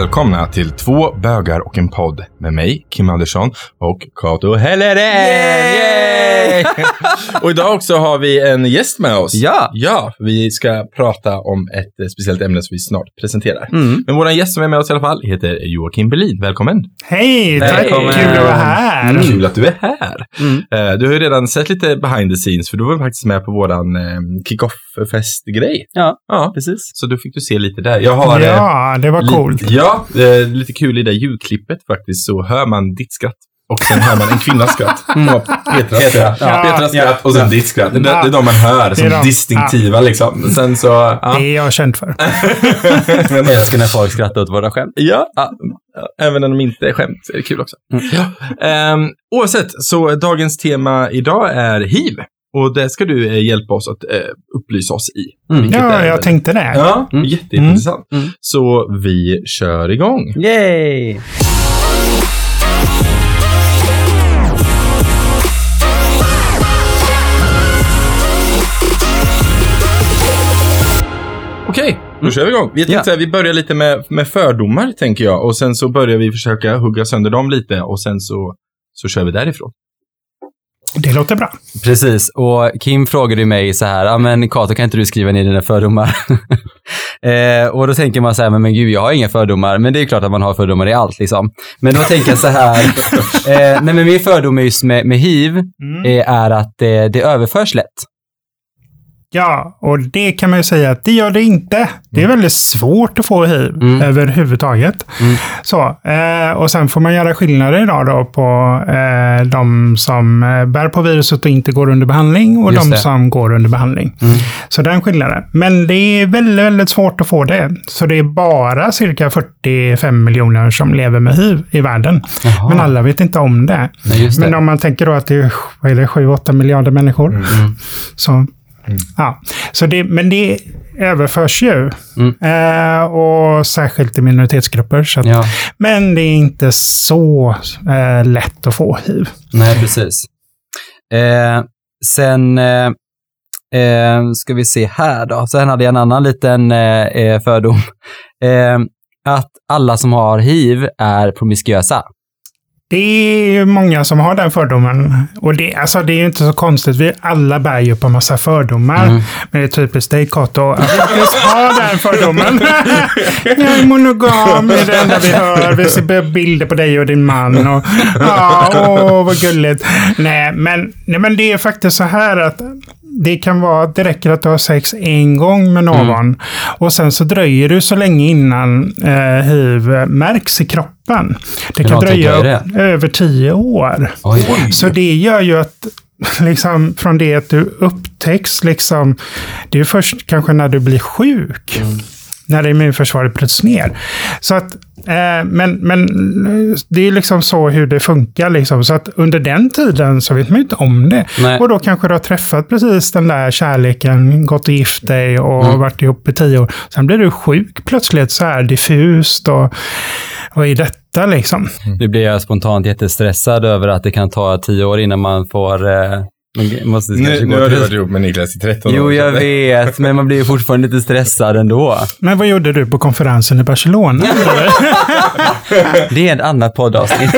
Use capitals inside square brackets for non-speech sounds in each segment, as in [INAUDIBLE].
välkomna till Två bögar och en podd med mig, Kim Andersson och Kato Helleren! [LAUGHS] och idag också har vi en gäst med oss. Ja. Ja, vi ska prata om ett eh, speciellt ämne som vi snart presenterar. Mm. Men vår gäst som är med oss i alla fall heter Joakim Berlin. Välkommen! Hej, tack! Välkommen. Kul att vara här. Mm. Kul att du är här! Mm. Eh, Du har ju redan sett lite behind the scenes, för du var faktiskt med på våran eh, kick-off-fest-grej. Ja, Ja, precis. så då fick du se lite där. Jag har... Ja, det var coolt. Ja, eh, lite kul i det ljudklippet faktiskt så hör man ditt skratt. Och sen hör man en kvinnas skratt. Ja, Petras skratt. Ja. Petras skratt och sen ditt skratt. Det, det är de man hör som de. distinktiva liksom. Sen så, ja. Det är jag känd för. [LAUGHS] Men, Älskar när folk skrattar åt våra skämt. ja, ja, även när de inte är skämt är det kul också. Ja. Ehm, oavsett, så dagens tema idag är hiv. Och det ska du eh, hjälpa oss att eh, upplysa oss i. Mm. Ja, är jag tänkte det. Ja, Mm. jätteintressant. Mm. Så vi kör igång. Yay! Okej, då kör vi igång. Vi, tänkte, här, vi börjar lite med, med fördomar, tänker jag. Och sen så börjar vi försöka hugga sönder dem lite och sen så, så kör vi därifrån. Det låter bra. Precis, och Kim frågade ju mig så här, ja men Kato kan inte du skriva ner dina fördomar? [LAUGHS] eh, och då tänker man så här, men, men gud jag har inga fördomar, men det är ju klart att man har fördomar i allt liksom. Men då tänker jag så här, [LAUGHS] eh, nej men min fördom just med, med hiv, eh, är att eh, det överförs lätt. Ja, och det kan man ju säga att det gör det inte. Det är väldigt svårt att få hiv Mm. överhuvudtaget. Mm. Så, eh, och sen får man göra skillnader idag då på eh, de som eh, bär på viruset och inte går under behandling och Just de det. som går under behandling. Mm. Så den skillnaden. Men det är väldigt, väldigt svårt att få det. Så det är bara cirka 45 miljoner som lever med hiv i världen. Jaha. Men alla vet inte om det. Nej, det. Men om man tänker då att det är, vad är det 7-8 miljarder människor. Mm. Ja. så det, men det överförs ju. Mm. Eh, och särskilt i minoritetsgrupper. Så att, Ja, Men det är inte så eh, lätt att få hiv. nej precis. Eh, sen eh, eh, ska vi se här då. Sen hade jag en annan liten eh, fördom. Att alla som har hiv är promiskuösa. Det är ju många som har den fördomen. Och det, alltså, det är ju inte så konstigt. Vi alla bär ju på massa fördomar. Mm. Men det är typiskt dig, Kato, att just ha den fördomen. [LAUGHS] jag är monogam, det är det enda vi hör. Vi ser bilder på dig och din man. Och, ja, åh, vad gulligt. Nej men, nej, men det är faktiskt så här att det kan vara, det räcker att du har sex en gång med någon. Och sen så dröjer det så länge innan eh, hiv märks i kroppen. Det kan Ja, dröja jag över tio år. Oj. Så det gör ju att [LAUGHS] liksom, från det att du upptäcks, liksom, det är först kanske när du blir sjuk. När immunförsvaret bryts ner. Så att, eh, men, men eh, det är liksom så hur det funkar. Liksom. Så att under den tiden så vet man ju inte om det. Nej. Och då kanske du har träffat precis den där kärleken, gått och gift dig och Mm. varit ihop i tio år. Sen blir du sjuk plötsligt så här diffust och vad är detta liksom? Nu blir jag spontant jättestressad över att det kan ta tio år innan man får... Eh, man måste Nu, gå nu har du varit ihop med Niklas i 13 år. Jo, jag vet, men man blir ju fortfarande lite stressad ändå. Men vad gjorde du på konferensen i Barcelona? [LAUGHS] Det är ett annat poddavsnitt.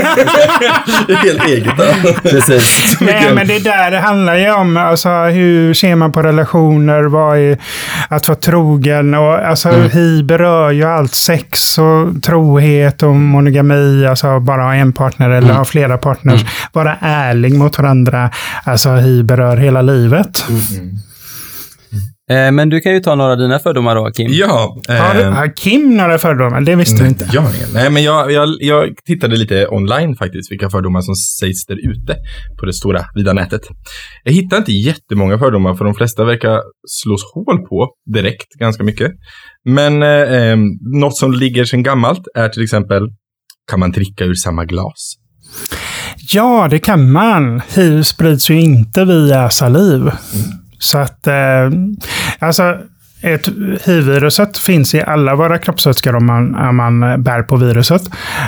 Det är helt eget. Precis. Nej, men det där det handlar ju om. Alltså, hur ser man på relationer? Vad är att vara trogen? Och, alltså, Hiv berör ju allt. Sex och trohet och monogami. Alltså bara ha en partner eller ha flera partners. Vara ärlig mot varandra. Alltså hiv berör hela livet. Eh, men du kan ju ta några av dina fördomar då, Kim. Ja. Har, ehm, har Kim några fördomar? Det visste du inte. Jag. Nej, men jag, jag, jag tittade lite online faktiskt, vilka fördomar som sägs där ute på det stora vida nätet. Jag hittade inte jättemånga fördomar, för de flesta verkar slås hål på direkt, ganska mycket. Men eh, eh, något som ligger sedan gammalt är till exempel, kan man dricka ur samma glas? Ja, det kan man. Hiv sprids ju inte via saliv. Så att, eh, alltså, ett, HIV-viruset finns i alla våra kroppsvätskor om man, om man bär på viruset.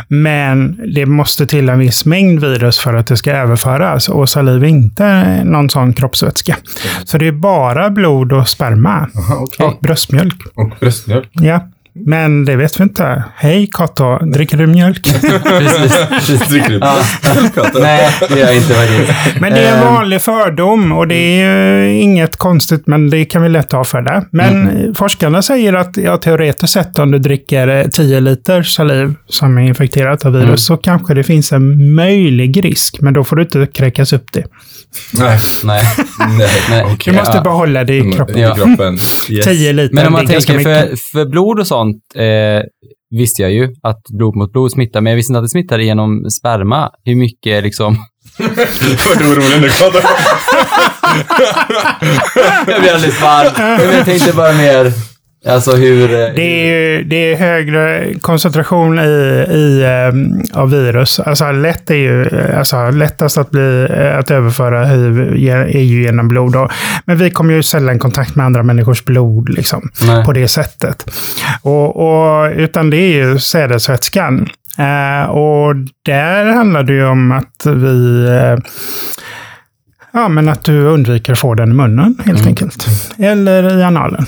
Men det måste till en viss mängd virus för att det ska överföras. Och saliv är inte någon sån kroppsvätska. Så det är bara blod och sperma. Aha, okej. Och bröstmjölk. Och bröstmjölk. Ja. Men det vet vi inte. Hej Kato, dricker du mjölk? [LAUGHS] Precis. Dricker du Ja. Nej, det gör jag inte faktiskt. Men det är en Ehm, vanlig fördom och det är ju inget konstigt, men det kan vi lätt avfärda. Men Mm. forskarna säger att ja, teoretiskt sett om du dricker eh, 10 liter saliv som är infekterat av virus Mm. så kanske det finns en möjlig risk, men då får du inte kräkas upp det. Nej. Nej. Nej. Du måste Ja. behålla det i kroppen. I Ja. kroppen. Yes. 10 liter, Men om man tänker, för, för blod och sånt eh, visste jag ju att blod mot blod smittar, men jag visste inte att det smittar genom sperma. Hur mycket liksom... Du orolig nu, [LAUGHS] jag blir alldeles varm. Jag tänkte bara mer, alltså hur... eh, Det är, ju- det är högre koncentration i, i, ehm, av virus. Alltså lätt är ju, eh, alltså lättast att, bli, eh, att överföra hiv är ju genom blod. Då. Men vi kommer ju sällan i kontakt med andra människors blod liksom, Nej. på det sättet. Och, och, utan det är ju sädesvätskan. Eh, och där handlar det ju om att vi eh, Ja, men att du undviker att få den i munnen helt enkelt. Eller i analen.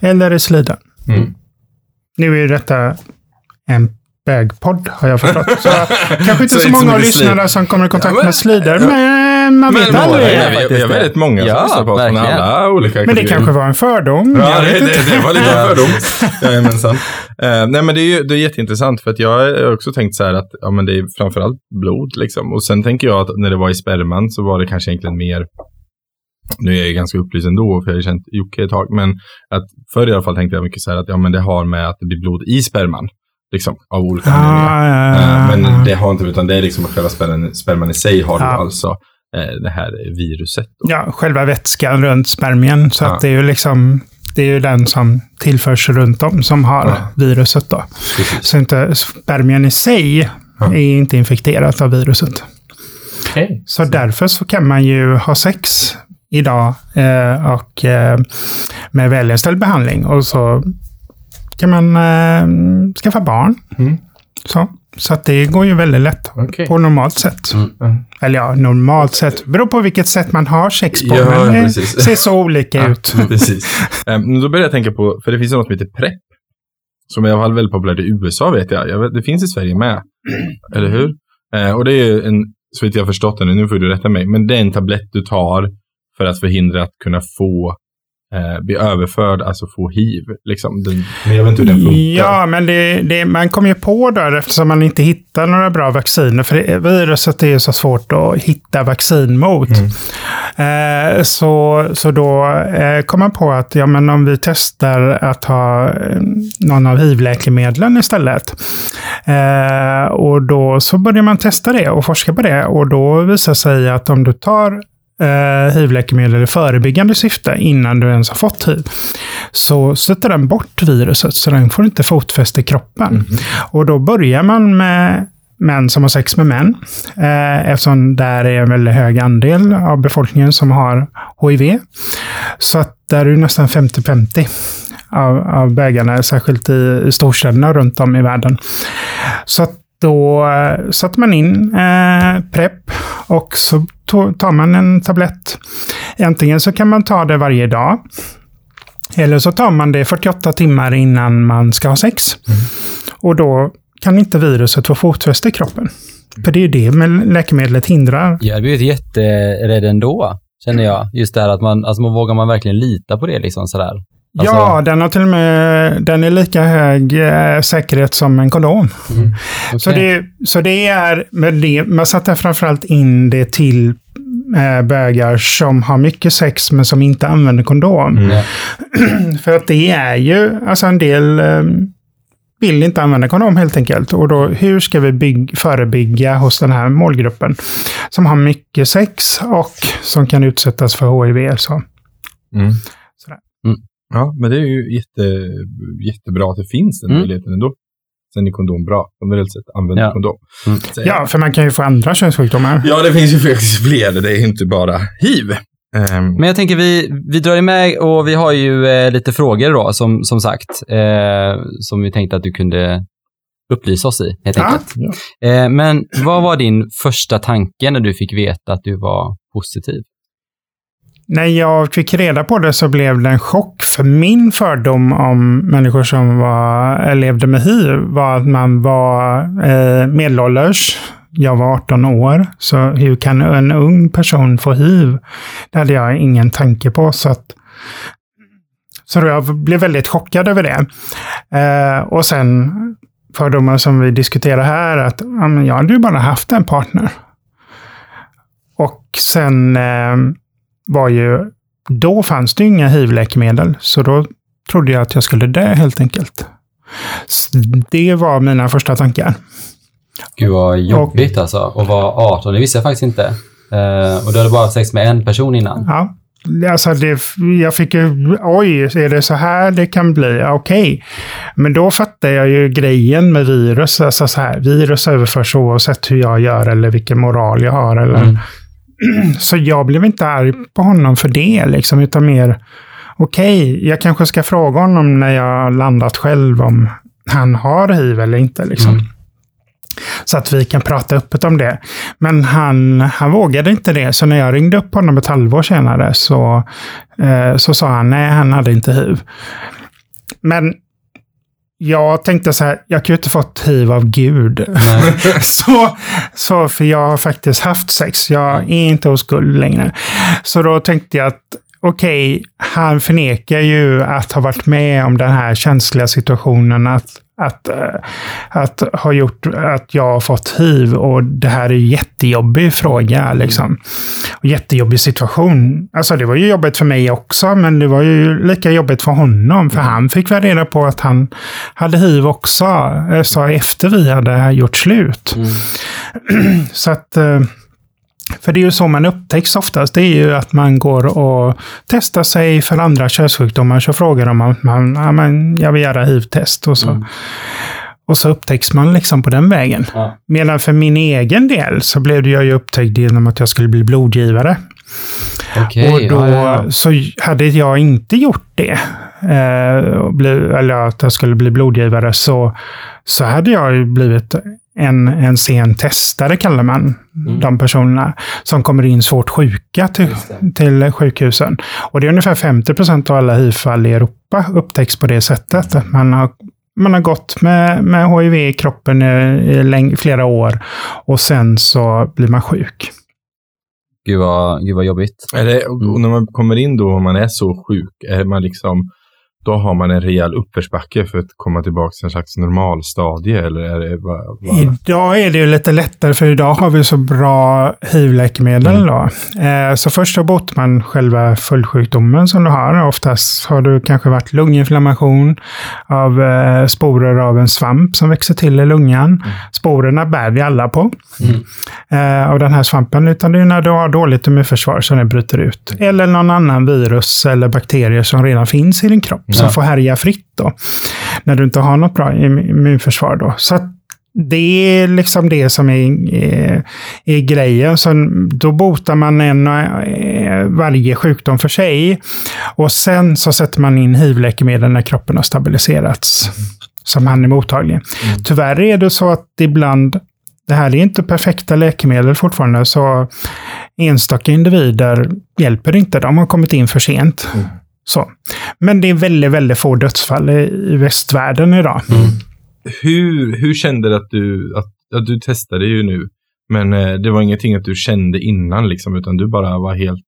Eller i slidan. Mm. Nu är ju detta en bögpodd har jag förstått. [LAUGHS] Så kanske inte Så så, inte så många av lyssnarna som kommer i kontakt Ja, men- med slidor, men man vet Men aldrig. några, är vi, har det. väldigt många som Ja, lyssnar på oss från alla olika Men det kategorier. kanske var en fördom. Ja, Jag det, det, det var lite Ja. fördom. Jajamensan. Uh, nej, men det är ju det är jätteintressant för att jag har också tänkt så här att ja, men det är framförallt blod liksom. Och sen tänker jag att när det var i sperman så var det kanske egentligen mer nu är jag ju ganska upplyst ändå, för jag har ju känt Jocke ett tag, men att förr i alla fall tänkte jag mycket så här att ja, men det har med att det blir blod i sperman, liksom, av olika anledningar. Ah, ja, ja, Eh, ja. Men det har inte, utan det är liksom att själva sperman, sperman i sig har Ja. alltså eh, det här viruset. Då. Ja, själva vätskan runt spermien. Så Ja. att det är ju liksom det är ju den som tillförs runt om som har Ja. viruset. Då. Precis. Så inte, spermien i sig Ja. är inte infekterat av viruset. Så därför så kan man ju ha sex idag eh, och eh, med välinställd behandling. Och så kan man eh, skaffa barn. Mm. Så, så att det går ju väldigt lätt Okej. på normalt sätt. Mm. Eller ja, normalt sätt. Beror på vilket sätt man har sex på. Ja, men det precis. ser så olika ut. [LAUGHS] Precis. Um, då började jag tänka på, för det finns något som heter PREP. Som är i alla fall väldigt populärt i USA vet jag. jag vet, det finns i Sverige med. Eller hur? Eh, och det är ju en, så vitt jag har förstått det nu, nu får du rätta mig, men det är en tablett du tar för att förhindra att kunna få eh, bli överförd, alltså få hiv. Liksom. Den, men jag vet inte hur den funkar. Ja, men det, det, man kom ju på där eftersom man inte hittar några bra vacciner. För det, viruset är ju så svårt att hitta vaccin mot. Eh, så, så då eh, kom man på att ja, men om vi testar att ha eh, någon av hiv-läkemedlen istället. Eh, och då så började man testa det och forska på det. Och då visade sig att om du tar eh, hiv-läkemedel i förebyggande syfte innan du ens har fått hiv, så sätter den bort viruset, så den får inte fotfäste i kroppen. Och då börjar man med män som har sex med män, eh, eftersom där är en väldigt hög andel av befolkningen som har HIV. Så att där är det nästan 50-50 av, av bägarna, särskilt i, i storstäderna runt om i världen. Så att då eh, satte man in eh, PREP och så tar man en tablett. Antingen så kan man ta det varje dag. Eller så tar man det 48 timmar innan man ska ha sex. Och då kan inte viruset få fotfäste i kroppen. För det är ju det med läkemedlet hindrar. Jag hade blivit jätterädd ändå, känner jag. Just det här att man, alltså man vågar man verkligen lita på det liksom sådär? Alltså, ja, den har till och med den är lika hög eh, säkerhet som en kondom. Så, okej. det, så det är, men det, man satte framförallt in det till eh, bögar som har mycket sex men som inte använder kondom. Mm. [CLEARS THROAT] För att det är ju, alltså en del eh, vill inte använda kondom helt enkelt. Och då, hur ska vi bygg, förebygga hos den här målgruppen som har mycket sex och som kan utsättas för HIV? Så. Mm. Ja, men det är ju jätte, jättebra att det finns den Mm. möjligheten ändå. Sen är kondom bra. Generellt sett, använd Ja. kondom. Mm. Så- Ja, för man kan ju få andra könssjukdomar. ja, det finns ju faktiskt fler. Det är inte bara hiv. Ehm, Men jag tänker vi, vi drar iväg och vi har ju eh, lite frågor då, som, som sagt, eh, som vi tänkte att du kunde upplysa oss i, helt Ja. enkelt. Eh, men vad var din första tanke när du fick veta att du var positiv? När jag fick reda på det så blev det en chock. För min fördom om människor som var, eh, levde med hiv var att man var eh, medelålders. Jag var 18 år, så hur kan en ung person få hiv? Det hade jag ingen tanke på. Så, att, så jag blev väldigt chockad över det. Eh, och sen fördomar som vi diskuterar här, att ja, men jag hade ju bara haft en partner. Och sen eh, var ju, då fanns det inga hiv-läkemedel, så då trodde jag att jag skulle dö helt enkelt. Det var mina första tankar. Gud vad jobbigt alltså. Att vara 18, det visste jag faktiskt inte. Eh, och du hade bara haft sex med en person innan. Ja, alltså det, jag fick ju, oj, är det så här det kan bli? Okej. Okay. Men då fattade jag ju grejen med virus. Alltså så här, virus överförs oavsett hur jag gör eller vilken moral jag har. Eller, mm. [CLEARS THROAT] Så jag blev inte arg på honom för det, liksom, utan mer okej, okay, jag kanske ska fråga honom när jag landat själv om han har hiv eller inte. Liksom. Mm. Så att vi kan prata öppet om det. Men han, han vågade inte det, så när jag ringde upp honom ett halvår senare så, eh, så sa han nej, han hade inte hiv. Men jag tänkte så här, jag kan ju inte fått hiv av Gud. [LAUGHS] så, så, för jag har faktiskt haft sex. Jag är inte oskuld längre. Så då tänkte jag att okej, okay, han förnekar ju att ha varit med om den här känsliga situationen. Att att, eh, att ha gjort att jag har fått hiv och det här är en jättejobbig fråga. Mm. Liksom. Och jättejobbig situation. Alltså det var ju jobbigt för mig också, men det var ju lika jobbigt för honom. För mm. han fick väl reda på att han hade hiv också, eh, så efter vi hade gjort slut. Mm. [CLEARS THROAT] Så att eh, för det är ju så man upptäcks oftast. Det är ju att man går och testar sig för andra könssjukdomar. Så frågar de om man, ja, men jag vill göra hiv-test. Och så, mm. och så upptäcks man liksom på den vägen. Ja. Medan för min egen del så blev jag ju upptäckt genom att jag skulle bli blodgivare. Okay, och då ja, ja. så hade jag inte gjort det, eh, eller att jag skulle bli blodgivare, så, så hade jag ju blivit en, en sen testare, kallar man mm. de personerna, som kommer in svårt sjuka till, till sjukhusen. Och det är ungefär 50 procent av alla hiv-fall i Europa upptäcks på det sättet. Man har, man har gått med, med hiv i kroppen i, i flera år och sen så blir man sjuk. Gud vad, gud vad jobbigt. Är det, och när man kommer in då och man är så sjuk, är man liksom då har man en rejäl uppförsbacke för att komma tillbaka till en slags normalstadie? Eller är det bara, bara... Idag är det ju lite lättare, för idag har vi så bra hiv-läkemedel. Mm. Eh, så först så botar man själva följdsjukdomen som du har. Oftast har du kanske varit lunginflammation av eh, sporer av en svamp som växer till i lungan. Mm. Sporerna bär vi alla på mm. eh, av den här svampen, utan det är när du har dåligt immunförsvar som den bryter ut. Mm. Eller någon annan virus eller bakterier som redan finns i din kropp som ja. får härja fritt då. När du inte har något bra immunförsvar då. Så det är liksom det som är, är, är grejen. Så då botar man en, eh, varje sjukdom för sig. Och sen så sätter man in hiv-läkemedel när kroppen har stabiliserats. Mm. Som han är mottaglig. Mm. Tyvärr är det så att ibland det här är inte perfekta läkemedel fortfarande, så enstaka individer hjälper inte. De har kommit in för sent. Mm. Så. Men det är väldigt, väldigt få dödsfall i, västvärlden idag. Mm. Hur, hur kände du att du, att, att du testade ju nu, men eh, det var ingenting att du kände innan liksom, utan du bara var helt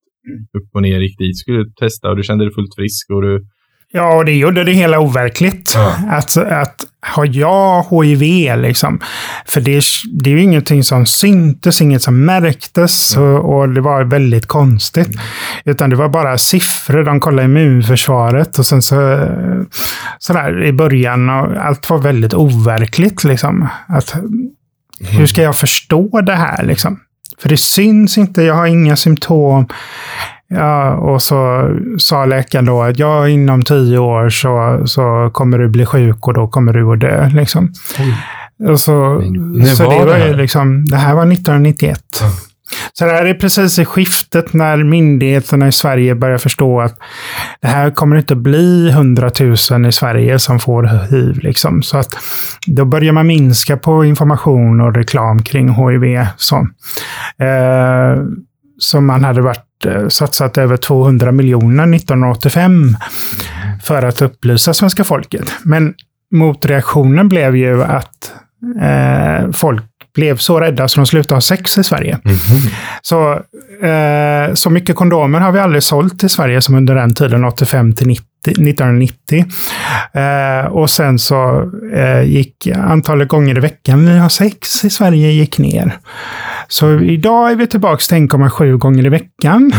upp och ner, gick dit, skulle testa och du kände dig fullt frisk och du Ja, och det gjorde det hela overkligt. Ja. Att, att har jag HIV, liksom. För det, det är ju ingenting som syntes, inget som märktes mm. och, och, det var väldigt konstigt. Mm. Utan det var bara siffror, de kollade immunförsvaret och sen så sådär i början och allt var väldigt overkligt. Liksom. Att, mm. Hur ska jag förstå det här? Liksom? För det syns inte, jag har inga symptom. Ja, och så sa läkaren då att ja, inom tio år så, så kommer du bli sjuk och då kommer du att dö. Liksom. Och så, så det, var det, liksom, det här var 1991. Ja. Så det här är precis i skiftet när myndigheterna i Sverige börjar förstå att det här kommer inte bli hundratusen i Sverige som får hiv. Liksom. Så att då börjar man minska på information och reklam kring hiv. Så. Eh, som man hade varit, eh, satsat över 200 miljoner 1985 för att upplysa svenska folket. Men motreaktionen blev ju att eh, folk blev så rädda så de slutade ha sex i Sverige. Så, eh, så mycket kondomer har vi aldrig sålt i Sverige som under den tiden, 85 till 90, 1990. Eh, och sen så eh, gick antalet gånger i veckan vi har sex i Sverige gick ner. Så idag är vi tillbaka till 1,7 gånger i veckan.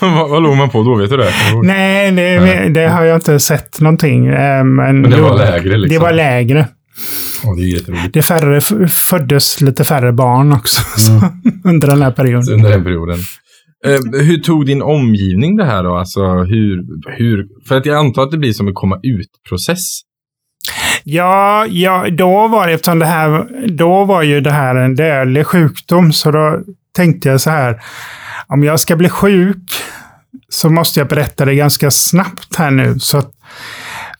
[LAUGHS] vad, vad låg man på då? Vet du det? Nej, det, det har jag inte sett någonting. eh, Men, Men det var lägre liksom. Det var lägre. Åh, det är. Det färre, föddes lite färre barn också [LAUGHS] så, under den här perioden. Under den perioden. Eh, hur tog din omgivning det här då? Alltså hur, hur, för att jag antar att det blir som en komma ut-process. Ja, ja, då var det, eftersom det här, då var ju det här en dödlig sjukdom, så då tänkte jag så här, om jag ska bli sjuk så måste jag berätta det ganska snabbt här nu. Så att,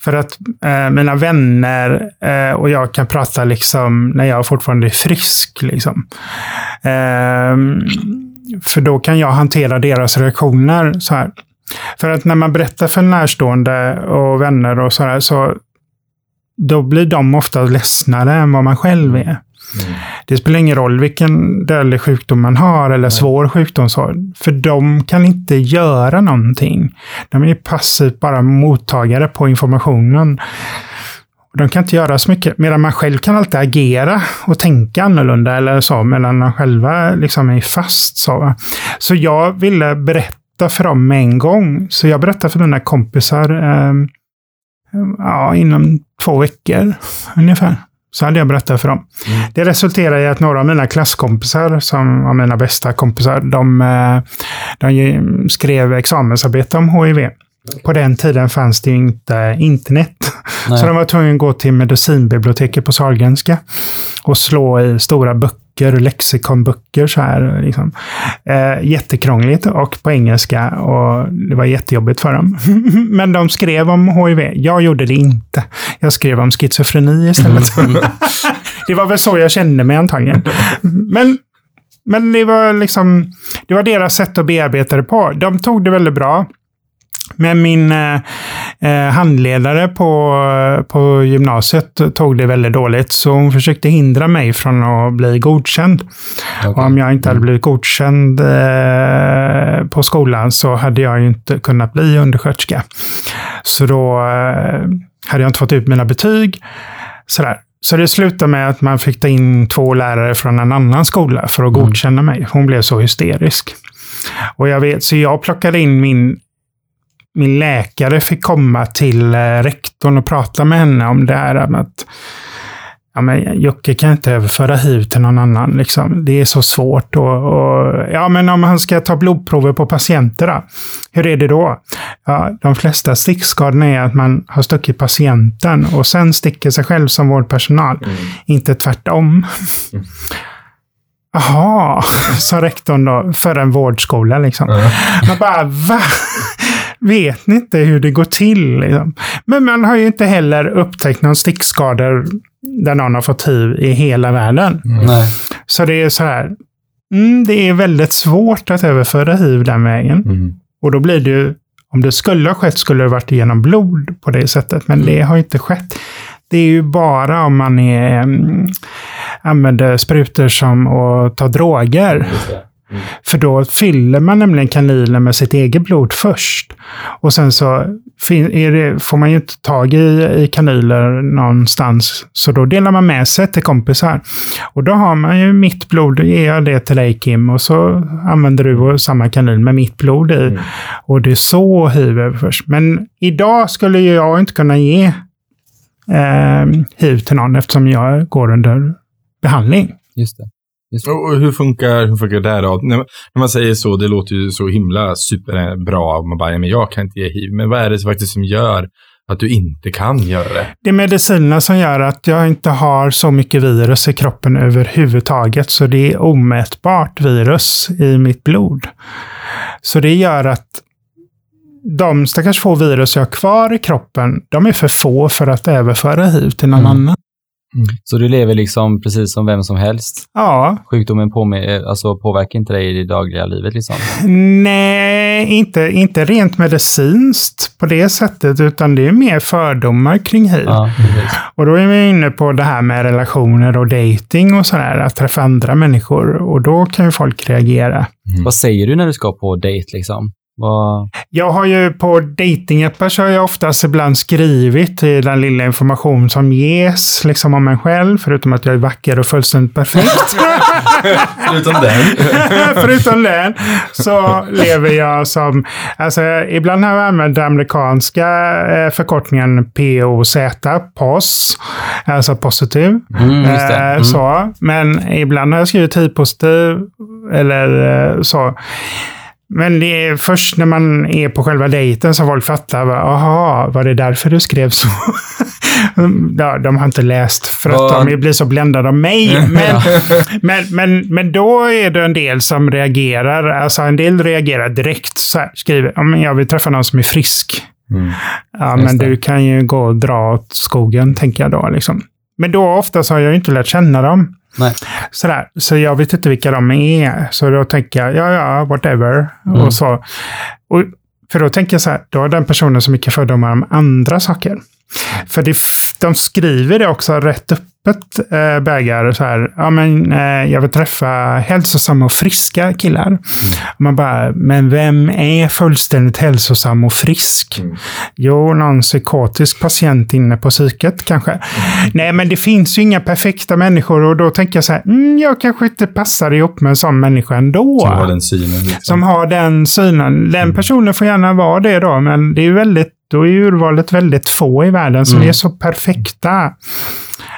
för att eh, mina vänner eh, och jag kan prata liksom när jag fortfarande är frisk. Liksom. Eh, för då kan jag hantera deras reaktioner så här. För att när man berättar för närstående och vänner och så här, så då blir de ofta ledsnare än vad man själv är. Det spelar ingen roll vilken dödlig sjukdom man har eller svår sjukdom. För de kan inte göra någonting. De är passivt bara mottagare på informationen. De kan inte göra så mycket, medan man själv kan alltid agera och tänka annorlunda eller så, medan man själva liksom är fast. Så, så jag ville berätta för dem med en gång. Så jag berättade för mina kompisar ehm, ja, inom två veckor ungefär. Så hade jag berättat för dem. Det resulterade i att några av mina klasskompisar, som var mina bästa kompisar, de, eh, de skrev examensarbete om HIV. På den tiden fanns det inte internet. Nej. Så de var tvungna att gå till medicinbiblioteket på Sahlgrenska och slå i stora böcker, lexikonböcker så här. Liksom. Eh, jättekrångligt och på engelska och det var jättejobbigt för dem. [LAUGHS] Men de skrev om HIV. Jag gjorde det inte. Jag skrev om schizofreni istället. [LAUGHS] det var väl så jag kände mig antagligen. Men, men det var liksom, det var deras sätt att bearbeta det på. De tog det väldigt bra. Men min eh, eh, handledare på, på gymnasiet tog det väldigt dåligt, så hon försökte hindra mig från att bli godkänd. Och om jag inte hade blivit godkänd eh, på skolan så hade jag ju inte kunnat bli undersköterska. Så då eh, hade jag inte fått ut mina betyg. Sådär. Så det slutade med att man fick ta in två lärare från en annan skola för att godkänna mig. Hon blev så hysterisk. Och jag vet, så jag plockade in min min läkare fick komma till eh, rektorn och prata med henne om det här att ja, men Jocke kan inte överföra hiv till någon annan. Liksom. Det är så svårt. Och, och, ja, men om han ska ta blodprover på patienter då? Hur är det då? Ja, de flesta stickskadorna är att man har stuckit patienten och sen sticker sig själv som vårdpersonal. Inte tvärtom. [LAUGHS] Jaha, sa rektorn då, för en vårdskola liksom. Man bara, va? Vet ni inte hur det går till? Liksom? Men man har ju inte heller upptäckt någon stickskador där någon har fått hiv i hela världen. Nej. Så det är så här, mm, det är väldigt svårt att överföra hiv den vägen. Mm. Och då blir det ju, om det skulle ha skett skulle det varit genom blod på det sättet, men det har inte skett. Det är ju bara om man är, mm, använder sprutor som och tar droger. För då fyller man nämligen kanylen med sitt eget blod först. Och sen så det, får man ju inte tag i, i kanyler någonstans. Så då delar man med sig till kompisar. Och då har man ju mitt blod, ger jag det till dig Kim. Och så använder du samma kanyl med mitt blod i. Och det är så hiv överförs. Men idag skulle ju jag inte kunna ge eh, hiv till någon eftersom jag går under behandling. Just det. Och hur funkar, hur funkar det här då? När, när man säger så, det låter ju så himla superbra. Man bara, men jag kan inte ge hiv. Men vad är det som faktiskt som gör att du inte kan göra det? Det är medicinerna som gör att jag inte har så mycket virus i kroppen överhuvudtaget. Så det är omätbart virus i mitt blod. Så det gör att de stackars få virus jag har kvar i kroppen, de är för få för att överföra hiv till någon Mm. annan. Så du lever liksom precis som vem som helst? Ja, Sjukdomen påme- alltså påverkar inte dig i det dagliga livet liksom? [LAUGHS] nej, inte, inte rent medicinskt på det sättet, utan det är mer fördomar kring hiv. Ja. Och då är vi inne på det här med relationer och dating och sådär, att träffa andra människor. Och då kan ju folk reagera. Vad säger du när du ska på dejt liksom? Vad... Jag har ju på datingappar så har jag oftast ibland skrivit i den lilla information som ges liksom om en själv, förutom att jag är vacker och fullständigt perfekt. [LAUGHS] Förutom den. [LAUGHS] förutom den så lever jag som, alltså ibland har jag använt den amerikanska eh, förkortningen POZ, POS, alltså positiv. Mm, just det. Eh, Mm. Så, men ibland har jag skrivit hiv-positiv eller eh, så. Men det är först när man är på själva dejten som folk fattar. Jaha, var det därför du skrev så? [LAUGHS] ja, de har inte läst för att Vad- de blir så bländade av mig. Men, [LAUGHS] men, men, men då är det en del som reagerar. Alltså en del reagerar direkt. Så här, skriver, "Ja, men jag vill träffa någon som är frisk. Ja, Just men det. du kan ju gå och dra åt skogen, tänker jag då. Liksom. Men då oftast har jag inte lärt känna dem. Nej. Sådär. Så jag vet inte vilka de är. Så då tänker jag, ja, ja, whatever. Mm. Och så. Och, för då tänker jag så här, då har den personen så mycket fördomar om andra saker. För det, de skriver det också rätt öppet, äh, bägar, så här, ja men eh, jag vill träffa hälsosamma och friska killar. Man bara, men vem är fullständigt hälsosam och frisk? Mm. Jo, någon psykotisk patient inne på psyket kanske. Nej, men det finns ju inga perfekta människor och då tänker jag så här, mm, jag kanske inte passar ihop med en sån människa ändå. Som har den synen. Liksom. Som har den synen. Den personen får gärna vara det då, men det är ju väldigt, då är urvalet väldigt få i världen som Mm. är så perfekta.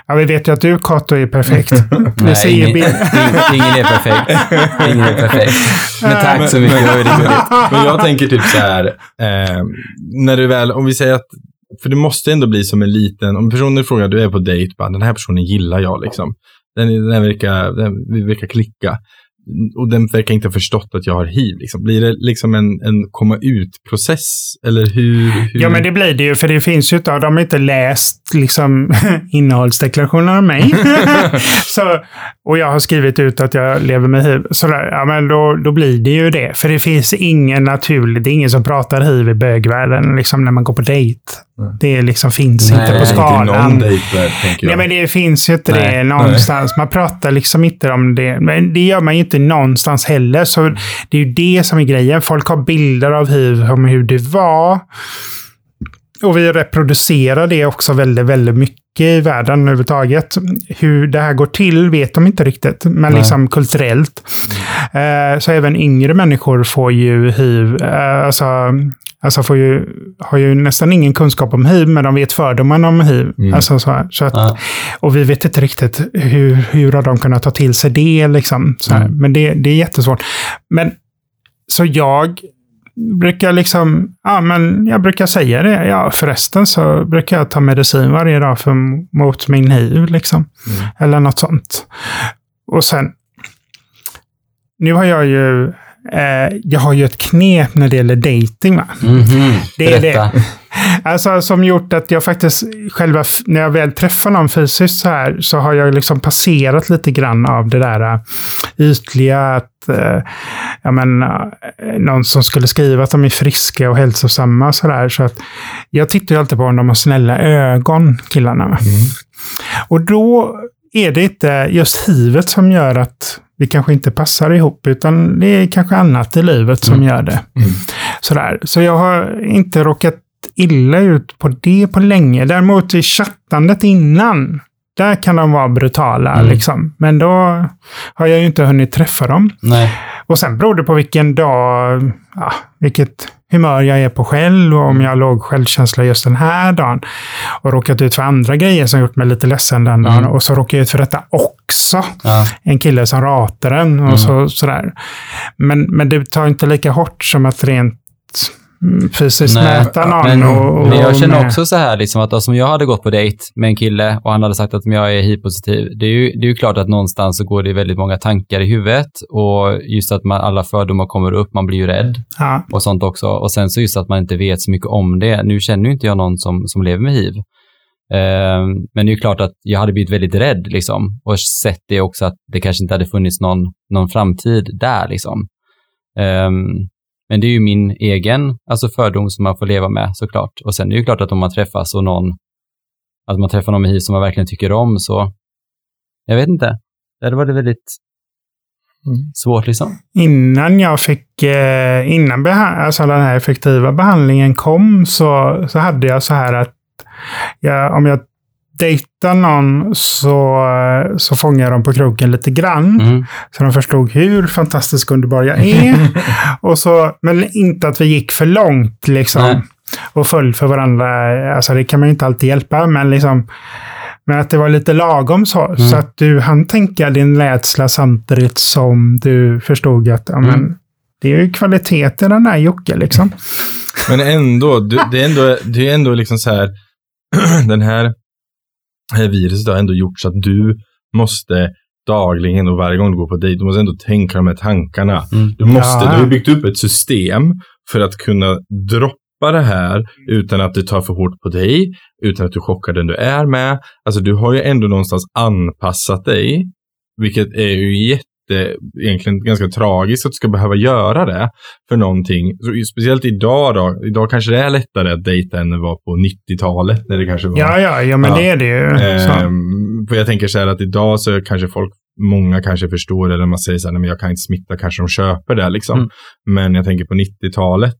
Ja, vi vet ju att du, Kato, är perfekt. [LAUGHS] Vi Nej, ingen, bild. [LAUGHS] ing- ingen är perfekt. Ingen är perfekt. Men tack så mycket, väldigt gulligt. [LAUGHS] Men jag tänker typ så här, eh, när du väl, om vi säger att, för det måste ändå bli som en liten, om personen frågar, du är på dejt, bara, den här personen gillar jag liksom. Den, den, verkar, den vi verkar klicka. Och den verkar inte ha förstått att jag har hiv. Liksom. Blir det liksom en, en komma ut-process? Eller hur, hur? Ja, men det blir det ju, för det finns ju inte, de har inte läst liksom, [LAUGHS] innehållsdeklarationen av mig. [LAUGHS] så, och jag har skrivit ut att jag lever med hiv. Så där, ja, men då, då blir det ju det. För det finns ingen naturlig, det är ingen som pratar hiv i bögvärlden liksom, när man går på dejt. Det liksom finns Nej, inte på inte Inte någon skalan. dejtvärld, tänker jag. Nej, men det finns ju inte det Nej, någonstans. Man pratar liksom inte om det. Men det gör man ju inte någonstans heller. Så det är ju det som är grejen. Folk har bilder av hiv om hur det var. Och vi reproducerar det också väldigt, väldigt mycket i världen överhuvudtaget. Hur det här går till vet de inte riktigt, men Nej. liksom kulturellt. Eh, så även yngre människor får ju hiv. Eh, alltså, alltså får ju, har ju nästan ingen kunskap om hiv, men de vet fördomarna om hiv. Mm. Alltså så här, så att, Ja. Och vi vet inte riktigt hur, hur har de kunnat ta till sig det. Liksom, så. Mm. Men det, det är jättesvårt. Men så jag brukar liksom, ja men jag brukar säga det. Ja förresten så brukar jag ta medicin varje dag för, mot min hiv liksom. Mm. Eller något sånt. Och sen, nu har jag ju, eh, jag har ju ett knep när det gäller dating va. Mhm. Det är Berätta. Alltså som gjort att jag faktiskt själva, när jag väl träffar någon fysiskt så här, så har jag liksom passerat lite grann av det där äh, ytliga, att äh, ja, men, äh, någon som skulle skriva att de är friska och hälsosamma så där. Så att jag tittar ju alltid på om de har snälla ögon, killarna. va. Och då är det inte just hivet som gör att vi kanske inte passar ihop, utan det är kanske annat i livet som gör det. Sådär. Så jag har inte råkat illa ut på det på länge. Däremot i chattandet innan, där kan de vara brutala. Mm. Liksom. Men då har jag ju inte hunnit träffa dem. Nej. Och sen beror det på vilken dag, ja, vilket humör jag är på själv och om jag har låg självkänsla just den här dagen. Och råkat ut för andra grejer som gjort mig lite ledsen den dagen. Mm. Och så råkar jag ut för detta också. Ja. En kille som ratar en och Mm. så, sådär. Men, men det tar inte lika hårt som att rent mm, fysiskt Nej, mäta någon. Men, och, och, men jag känner också så här, liksom, att alltså, om jag hade gått på dejt med en kille och han hade sagt att jag är hiv-positiv, det är, ju, det är ju klart att någonstans så går det väldigt många tankar i huvudet och just att man, alla fördomar kommer upp, man blir ju rädd Ja, och sånt också. Och sen så just att man inte vet så mycket om det. Nu känner ju inte jag någon som, som lever med hiv. Eh, men det är ju klart att jag hade blivit väldigt rädd liksom och sett det också att det kanske inte hade funnits någon, någon framtid där liksom. Eh, men det är ju min egen alltså fördom som man får leva med såklart. Och sen är det ju klart att om man träffas och någon, att man träffar någon med hiv som man verkligen tycker om så, jag vet inte. Det hade varit väldigt svårt liksom. Innan jag fick, eh, innan alltså den här effektiva behandlingen kom så, så hade jag så här att jag, om jag dejtar någon så, så fångar jag dem på kroken lite grann. Mm. Så de förstod hur fantastiskt underbar jag är. [LAUGHS] och så, men inte att vi gick för långt liksom. Nej. Och föll för varandra. Alltså det kan man ju inte alltid hjälpa. Men liksom men att det var lite lagom så. Mm. Så att du hann tänka din rädsla samtidigt som du förstod att ja, men, Mm. det är ju i den här Jocke liksom. Men ändå, du, det är ändå, det är ändå liksom så här, [CLEARS THROAT] den här, det här viruset har ändå gjort så att du måste dagligen och varje gång du går på dejt, du måste ändå tänka de här tankarna. Mm. Du måste, Ja. du har byggt upp ett system för att kunna droppa det här utan att det tar för hårt på dig, utan att du chockar den du är med. Alltså du har ju ändå någonstans anpassat dig, vilket är ju jätte, egentligen ganska tragiskt att du ska behöva göra det för någonting. Så, speciellt idag då, idag kanske det är lättare att dejta än det var på 90-talet när det kanske var. Ja, ja, ja men Ja. det är det ju. Ehm, för jag tänker så här att idag så kanske folk, många kanske förstår det, eller man säger så här, nej men jag kan inte smitta, kanske de köper det liksom. Mm. Men jag tänker på 90-talet,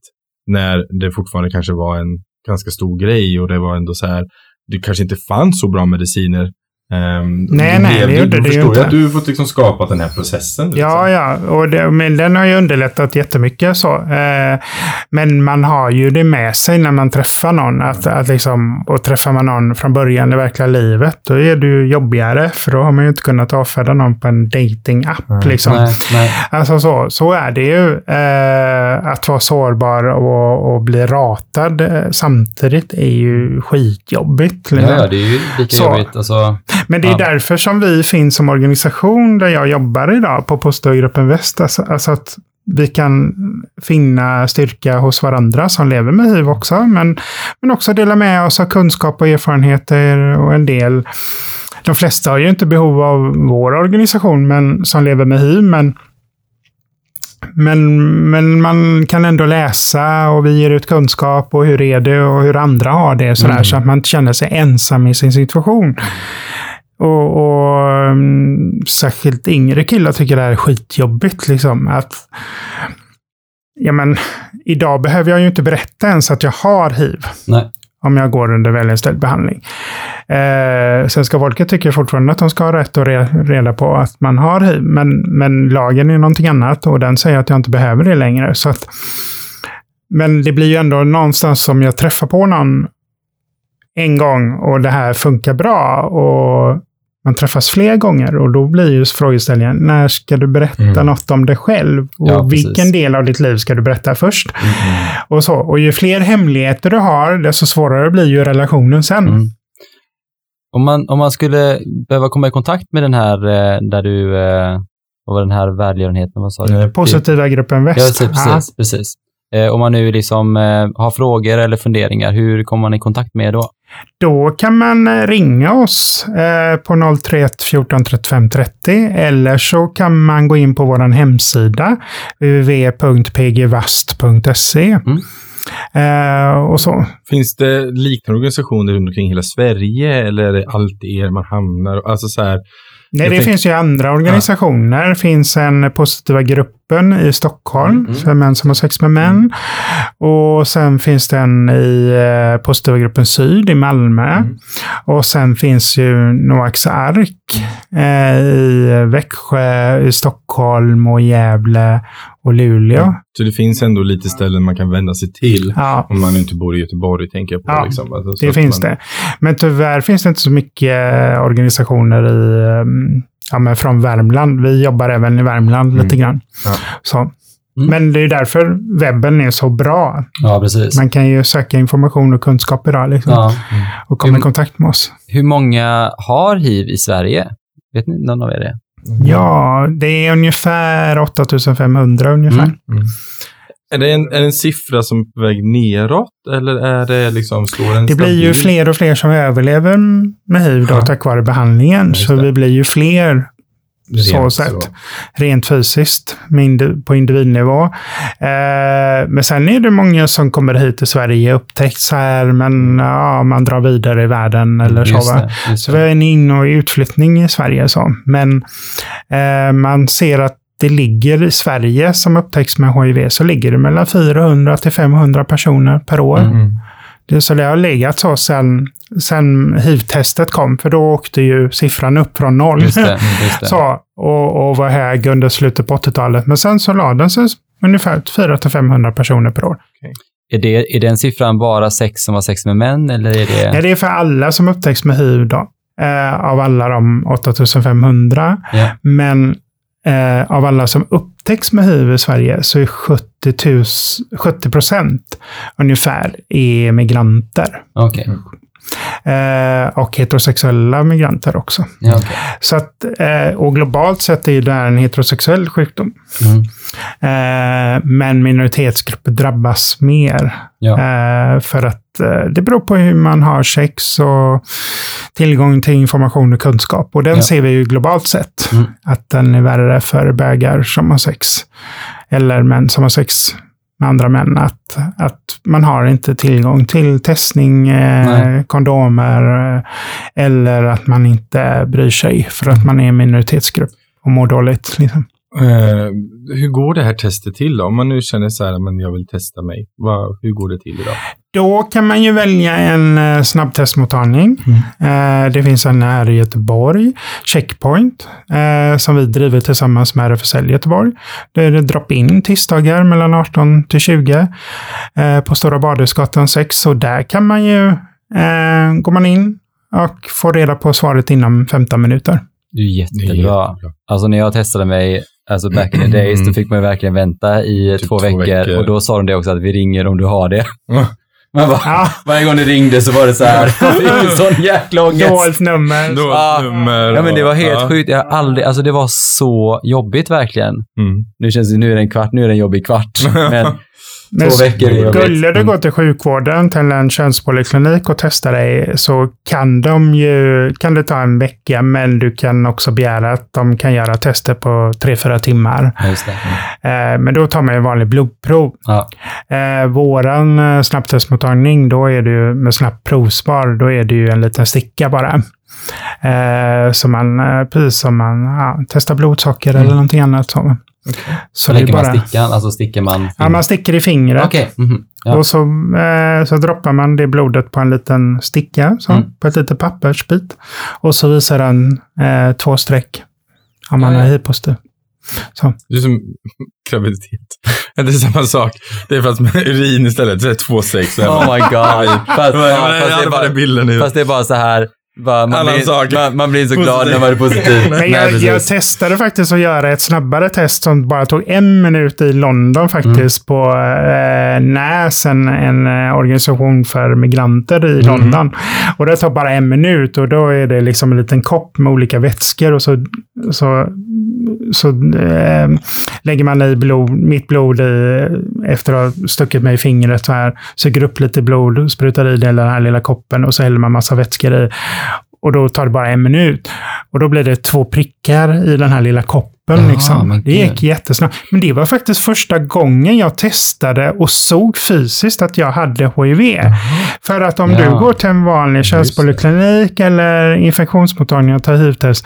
när det fortfarande kanske var en ganska stor grej och det var ändå så här, det kanske inte fanns så bra mediciner. Ehm, Nej, nej, blev det du- gjorde det ju förstår inte. jag att du har fått liksom skapat den här processen. Liksom. Ja, ja, och det, men den har ju underlättat jättemycket. Så. Eh, men man har ju det med sig när man träffar någon. Att, att liksom, och träffar man någon från början i verkliga livet, då är det ju jobbigare. För då har man ju inte kunnat avfärda någon på en dating-app. Liksom. Nej, nej. Alltså så, så är det ju. Eh, att vara sårbar och, och bli ratad eh, samtidigt är ju skitjobbigt. Liksom. ja, det är ju lika Så. jobbigt. Alltså, Men det är Ja. därför som vi finns som organisation där jag jobbar idag på Postgruppen Väst. Alltså, alltså att vi kan finna styrka hos varandra som lever med hiv också. Men, men också dela med oss av kunskap och erfarenheter och en del. De flesta har ju inte behov av vår organisation men, som lever med hiv. Men, men, men man kan ändå läsa och vi ger ut kunskap och hur är det och hur andra har det. Sådär, Så att man inte känner sig ensam i sin situation. Och, och mm, särskilt yngre killar tycker det här är skitjobbigt. Liksom, att, ja, men, idag behöver jag ju inte berätta ens att jag har hiv nej om jag går under välinställd behandling. Eh, svenska folket tycker fortfarande att de ska ha rätt att re reda på att man har hiv, men, men lagen är någonting annat och den säger att jag inte behöver det längre. Så att, men det blir ju ändå någonstans som jag träffar på någon en gång och det här funkar bra och man träffas fler gånger och då blir ju frågeställningen, när ska du berätta Mm. något om dig själv? Och Ja, precis. vilken del av ditt liv ska du berätta först? Mm. Och, så. och ju fler hemligheter du har, desto svårare blir ju relationen sen. Mm. Om, man, om man skulle behöva komma i kontakt med den här, eh, där du, eh, vad var den här välgörenheten, vad sa du? Eh, Positiva gruppen Ja, väst. precis. precis, precis. Eh, om man nu liksom eh, har frågor eller funderingar, hur kommer man i kontakt med då? Då kan man eh, ringa oss eh, på 031 14 35 30 eller så kan man gå in på vår hemsida www.pgvast.se. Mm. Eh, och så. Finns det liknande organisationer runt omkring hela Sverige eller är det alltid er man hamnar? Alltså så här, Nej, det tänk- finns ju andra organisationer. Det finns en positiva gruppen i Stockholm Mm. för män som har sex med män. Och sen finns det en i eh, positiva gruppen Syd i Malmö. Mm. Och sen finns ju Noaks ark eh, i Växjö, i Stockholm och Gävle och Luleå. så det finns ändå lite ställen man kan vända sig till. Ja, Om man inte bor i Göteborg, tänker jag på. Ja, liksom. alltså, så det finns man, det. Men tyvärr finns det inte så mycket eh, organisationer i, eh, ja, men från Värmland. Vi jobbar även i Värmland Mm. lite grann. Ja. Så. Men det är därför webben är så bra. Ja, precis. Man kan ju söka information och kunskap idag liksom, Ja. och komma i Mm. kontakt med oss. Hur många har hiv i Sverige? Vet ni någon av er det? Ja, det är ungefär 8500 ungefär. Mm. Är det, en, är det en siffra som är på väg neråt eller är det liksom står den Det blir ju fler och fler som överlever med hiv då, Ja. tack vare behandlingen. Just Så det. vi blir ju fler så sett. Rent fysiskt, på individnivå. Eh, men sen är det många som kommer hit till Sverige, upptäcks här, men ja, man drar vidare i världen eller så. Just Va? det, Så det. vi har en in och utflyttning i Sverige. Så. Men eh, man ser att det ligger i Sverige som upptäcks med HIV så ligger det mellan 400 till 500 personer per år. Mm. Det, så det har legat så sen, sen hiv-testet kom, för då åkte ju siffran upp från noll. Just det, [LAUGHS] just det. så, och, och var hög under slutet på 80-talet. Men sen så la den sig ungefär 400-500 personer per år. Är, det, är den siffran bara sex som har sex med män eller är det... Ja, det är för alla som upptäcks med hiv då. Eh, av alla de 8500. Ja. Men eh, av alla som upptäcks med hiv i Sverige så är 70, 000, 70 procent ungefär är migranter. Okay. Eh, och heterosexuella migranter också. Ja, okej. Så att, eh, och globalt sett är det här en heterosexuell sjukdom. Mm. Eh, men minoritetsgrupper drabbas mer. Ja. Eh, för att eh, det beror på hur man har sex och tillgång till information och kunskap. Och den Ja. ser vi ju globalt sett. Mm. Att den är värre för bögar som har sex. Eller män som har sex med andra män. Att, att man har inte tillgång till testning, eh, kondomer. Eh, eller att man inte bryr sig för att man är en minoritetsgrupp och mår dåligt. Liksom. Eh, hur går det här testet till då? Om man nu känner så här, men jag vill testa mig. Vad, hur går det till idag? Då kan man ju välja en eh, snabbtestmottagning. Eh, det finns en här i Göteborg, Checkpoint, eh, som vi driver tillsammans med RFSL Göteborg. Då är det drop-in tisdagar mellan 18 till 20 eh, på Stora Badhusgatan 6. Och där kan man ju, går man in och får reda på svaret inom 15 minuter. Det är jättebra. Alltså när jag testade mig, alltså back in the days, Mm. då fick man verkligen vänta i Typ två, två veckor, veckor. och då sa de det också att vi ringer om du har det. Man bara, Ja, varje gång det ringde så var det så här, [LAUGHS] sån jäkla ångest. dolt nummer. Ah. nummer Ja men det var helt ja. sjukt. Jag har aldrig, alltså det var så jobbigt verkligen. Mm. Nu känns det, nu är det en kvart, nu är det en jobbig kvart. [LAUGHS] Men Men två veckor jobbigt. Skulle du Mm. gå till sjukvården, till en könspoliklinik och testa dig, så kan de ju, kan det ta en vecka, men du kan också begära att de kan göra tester på tre fyra timmar. Mm. Eh, men då tar man ju vanlig blodprov. Ja. Eh, våran eh, snabbtestmottagning, då är det ju med snabbt provsvar, då är det ju en liten sticka bara. Eh, så man, precis som man ja, testar blodsocker eller någonting annat. Så, Så lägger man bara- stickan, alltså sticker man... Ja, man sticker i fingret. Okej. mhm. Ja. Och så, eh, så droppar man det blodet på en liten sticka, så, Mm. på ett litet pappersbit. Och så visar den eh, två streck om man Ja, ja. är hiv-positiv. Så. Det är som graviditet. Det är samma sak. Det är fast med urin istället. Så är det två sex. Oh my god. Fast, [LAUGHS] Fast, ja, fast, det är bara, bilden nu. fast det är bara så här, man, blir, man, man blir så glad Positiv. när man är positiv. Men Nej, jag, precis. jag testade faktiskt att göra ett snabbare test som bara tog en minut i London faktiskt på eh, NÄS, en, en eh, organisation för migranter i London. Och det tar bara en minut och då är det liksom en liten kopp med olika vätskor och så, så, så eh, lägger man i blod, mitt blod i, efter att ha stuckit mig i fingret så här, suger upp lite blod, sprutar i det i den här lilla koppen och så häller man massa vätskor i. Och då tar det bara en minut. Och då blir det två prickar i den här lilla koppen. Ah, liksom. Det gick jättesnabbt. Men det var faktiskt första gången jag testade och såg fysiskt att jag hade HIV. För att om Ja. du går till en vanlig könspoliklinik eller infektionsmottagning och tar HIV-test,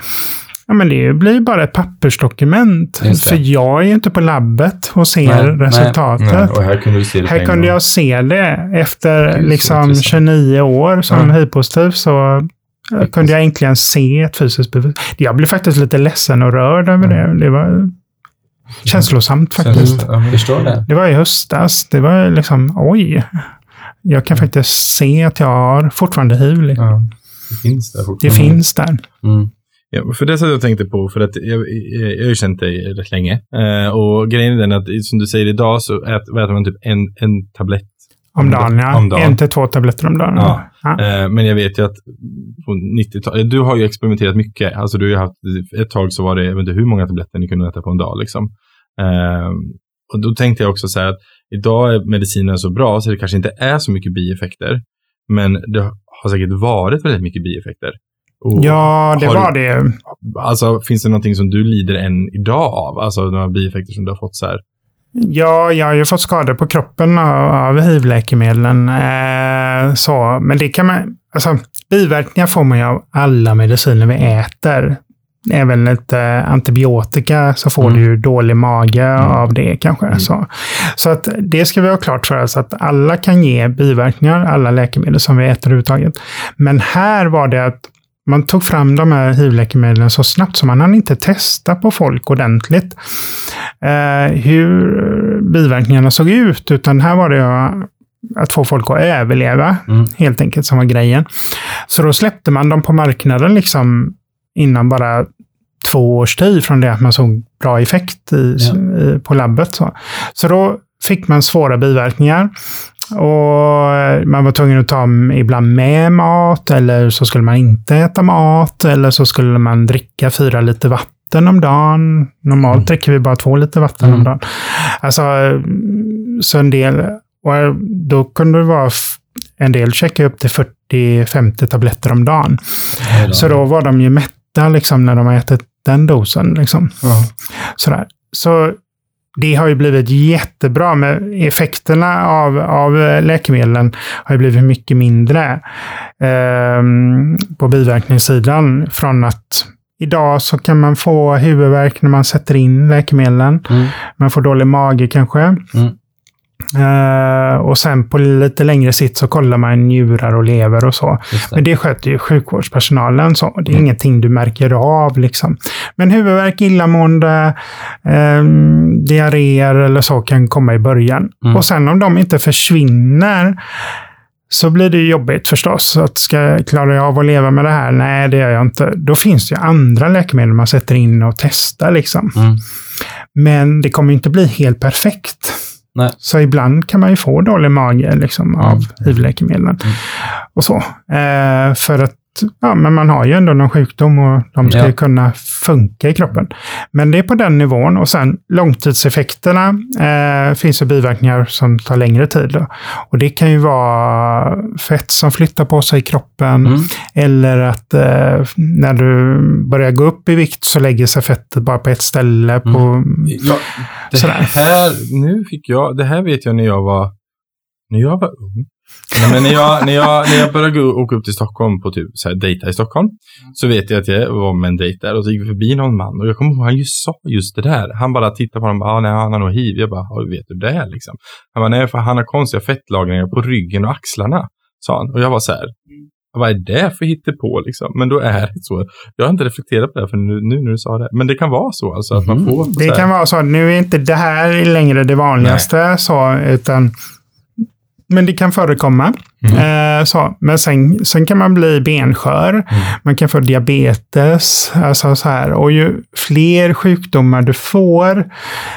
Ja, men det blir bara ett pappersdokument. Det. För jag är ju inte på labbet och ser Nej, resultatet. Nej, och här kunde se det Här kunde jag se det. Efter så liksom intressant. 29 år som Ja. hiv-positiv så eh, kunde jag äntligen se ett fysiskt bevis. Jag blev faktiskt lite ledsen och rörd över det. Det var känslosamt faktiskt. Ja, men- Förstår det. Det var i höstas. Det var liksom, oj. Jag kan faktiskt se att jag har fortfarande hiv. Ja, det finns där Det finns där. Mm. Ja, för det som jag tänkte på, för att jag, jag, jag har ju känt dig rätt länge. Eh, och grejen är den att, som du säger idag, så ät, äter man typ en, en tablett. Om dagen, ja. Om dagen. En till två tabletter om dagen. Ja. Ja. Eh, men jag vet ju att på 90-talet, du har ju experimenterat mycket. Alltså du har haft, ett tag så var det, jag vet inte hur många tabletter ni kunde äta på en dag liksom. Eh, och då tänkte jag också så här att idag är medicinen så bra så det kanske inte är så mycket bieffekter. Men det har säkert varit väldigt mycket bieffekter. Ja, det var du- det. Alltså finns det någonting som du lider än idag av? Alltså några bieffekter som du har fått så här? Ja, jag har ju fått skador på kroppen av, av hiv-läkemedlen. Eh, så, men det kan man... Alltså, biverkningar får man ju av alla mediciner vi äter. Även lite antibiotika så får Mm. du ju dålig mage av det kanske. Så. så att det ska vi ha klart för oss att alla kan ge biverkningar, alla läkemedel som vi äter överhuvudtaget. Men här var det att man tog fram de här hiv-läkemedlen så snabbt så man hann inte testa på folk ordentligt eh, hur biverkningarna såg ut, utan här var det att få folk att överleva, Mm. helt enkelt, som var grejen. Så då släppte man dem på marknaden liksom innan bara två års tid från det att man såg bra effekt i, i, på labbet. Så. så då fick man svåra biverkningar. Och man var tvungen att ta ibland med mat, eller så skulle man inte äta mat, eller så skulle man dricka fyra liter vatten om dagen. Normalt Mm. dricker vi bara två liter vatten om Mm. dagen. Alltså, så en del, och då kunde det vara en del checka upp till 40-50 tabletter om dagen. Så då var de ju mätta liksom, när de har ätit den dosen. Liksom. Sådär. Så det har ju blivit jättebra, med effekterna av, av eh, läkemedlen har ju blivit mycket mindre ehm, på biverkningssidan. Från att idag så kan man få huvudvärk när man sätter in läkemedlen. Mm. Man får dålig mage kanske. Mm. Eh, och sen på lite längre sikt så kollar man njurar och lever och så. Det. Men det sköter ju sjukvårdspersonalen. Så. Det är ingenting du märker av. Liksom. Men huvudvärk, illamående, eh, diarréer eller så kan komma i början. Mm. Och sen om de inte försvinner så blir det jobbigt förstås. Så Att ska, klarar jag av att leva med det här? Nej, det gör jag inte. Då finns det ju andra läkemedel man sätter in och testar. Liksom. Mm. Men det kommer inte bli helt perfekt. Nej. Så ibland kan man ju få dålig mage liksom, av Mm. hiv-läkemedlen. Och så. Eh, för att ja, men man har ju ändå någon sjukdom och de ska Ja. ju kunna funka i kroppen. Men det är på den nivån. Och sen långtidseffekterna eh, finns ju biverkningar som tar längre tid. Då. Och det kan ju vara fett som flyttar på sig i kroppen. Mm. Eller att eh, när du börjar gå upp i vikt så lägger sig fettet bara på ett ställe. På, Ja, det Sådär. här, nu fick jag, det här vet jag när jag var, när jag var ung. Nej, men när, jag, när, jag, när jag började gå, åka upp till Stockholm på typ så här, dejta i Stockholm, så vet jag att jag var med en dejt där och så gick vi förbi någon man och jag kommer ihåg han just sa just det där. Han bara tittade på honom och bara, ah, nej, han har nog hiv. Jag bara, ah, vet du det liksom? Han bara, nej, för han har konstiga fettlagringar på ryggen och axlarna, sa han. Och jag var så här, vad är det för hittepå liksom? Men då är det så. Jag har inte reflekterat på det för nu, nu när du sa det. Men det kan vara så alltså att man Mhm. får Det kan vara så. Nu är inte det här längre det vanligaste. Så, utan, men det kan förekomma. Eh, så. Men sen, sen kan man bli benskör. Man kan få diabetes. Alltså så här. Och ju fler sjukdomar du får,